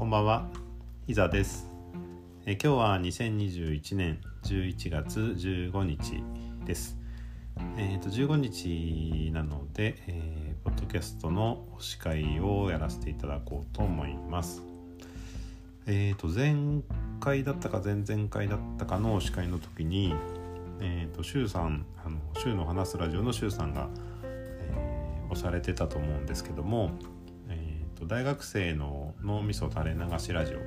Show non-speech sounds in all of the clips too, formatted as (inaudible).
こんばんは、伊沢です。え今日は2021年11月15日です。えっ、と15日なので、えーポッドキャストの司会をやらせていただこうと思います。えっ、と前回だったか前々回だったかの司会の時に、えっ、と周さんあの周の話すラジオの周さんが、えー、押されてたと思うんですけども。大学生の脳みそ垂れ流しラジオっ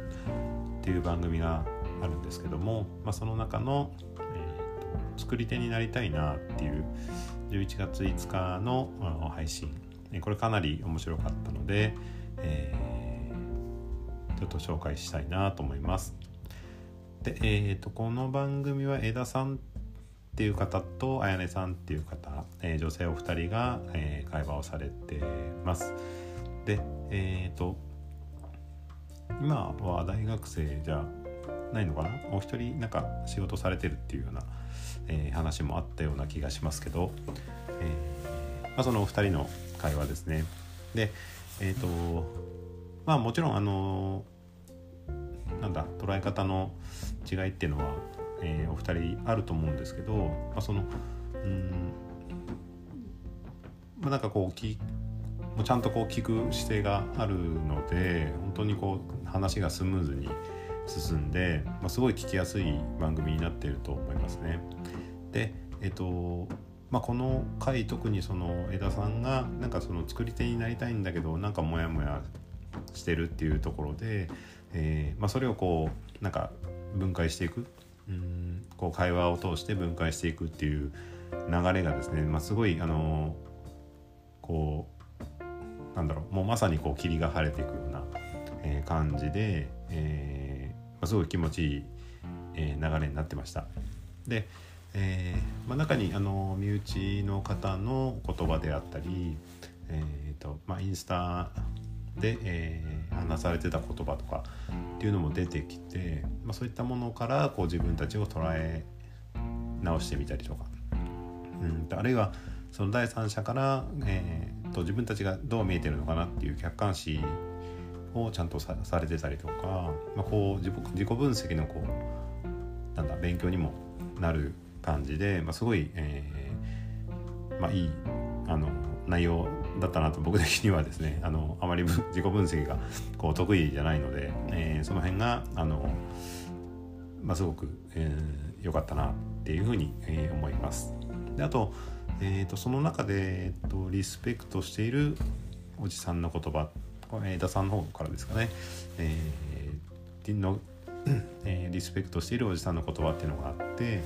ていう番組があるんですけども、まあ、その中の、えー作り手になりたいなっていう11月5日の配信これかなり面白かったので、えーちょっと紹介したいなと思います。で、えー、とこの番組は枝さんっていう方とあやねさんっていう方、えー女性お二人が、えー会話をされてます。でえっ、と今は大学生じゃないのかな？お一人なんか仕事されてるっていうような、えー話もあったような気がしますけど、えーまあ、そのお二人の会話ですね。でえっ、とまあもちろんあのなんだ捉え方の違いっていうのは、えお二人あると思うんですけど、まあ、そのうんまあ、なんかこうきもうちゃんとこう聞く姿勢があるので本当にこう話がスムーズに進んで、まあ、すごい聞きやすい番組になっていると思いますね。でえっとまあ、この回特にその枝さんがなんかその作り手になりたいんだけどなんかモヤモヤしてるっていうところで、えーまあ、それをこうなんか分解していくうんこう会話を通して分解していくっていう流れがですね、まあ、すごいあのこうなんだろうもうまさにこう霧が晴れていくような、えー感じで、えーまあ、すごい気持ちいい、えー流れになってました。で、えーまあ、中にあの身内の方の言葉であったり、えーとまあ、インスタで、えー話されてた言葉とかっていうのも出てきて、まあ、そういったものからこう自分たちを捉え直してみたりとか、うん、あるいはその第三者から、えと自分たちがどう見えてるのかなっていう客観視をちゃんとされてたりとか、まあ、こう自己分析のこうなんだ勉強にもなる感じで、まあ、すごい、えーまあ、いいあの内容だったなと僕的にはですね (laughs) あのあまり自己分析がこう得意じゃないので、えーその辺があの、まあ、すごく良、えーかったなっていうふうに、えー思います。であと,、えー、とその中で、えー、とリスペクトしているおじさんの言葉これ枝さんの方からですかね、えーの (clears throat) えーリスペクトしているおじさんの言葉っていうのがあって、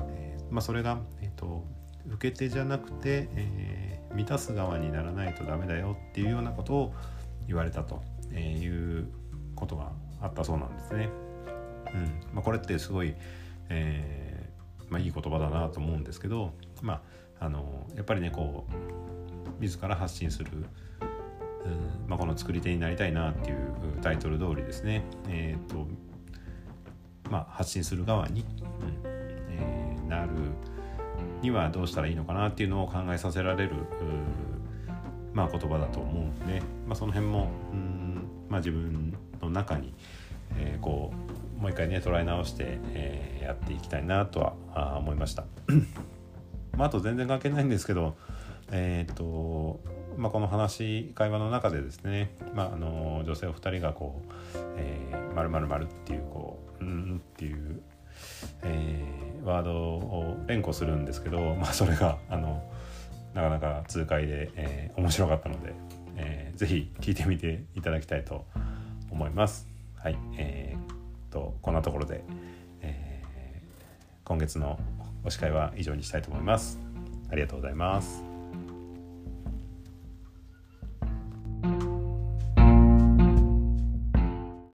えーまあ、それが、えー、と受け手じゃなくて、えー満たす側にならないとダメだよっていうようなことを言われたということがあったそうなんですね。うんまあ、これってすごい、えーまあ、いい言葉だなと思うんですけど、まあ、あのやっぱりねこう自ら発信する、うんまあ、この作り手になりたいなっていうタイトル通りですね、えーとまあ、発信する側に、うんえーなるにはどうしたらいいのかなっていうのを考えさせられる、まあ、言葉だと思うので、まあ、その辺も、うんまあ、自分の中に、えーこうもう一回ね捉え直して、えーやっていきたいなとは思いました。まあ、あと全然関係ないんですけど、えーとまあ、この話会話の中でですね、まあ、あの女性お二人がこう「えー、〇〇〇っていうこう「うん」っていう、えーワードを連呼するんですけど、まあ、それがあのなかなか痛快で、えー面白かったので、えーぜひ聞いてみていただきたいと思います。はい、えーとこんなところで、えー今月のお司会は以上にしたいと思います。ありがとうございます。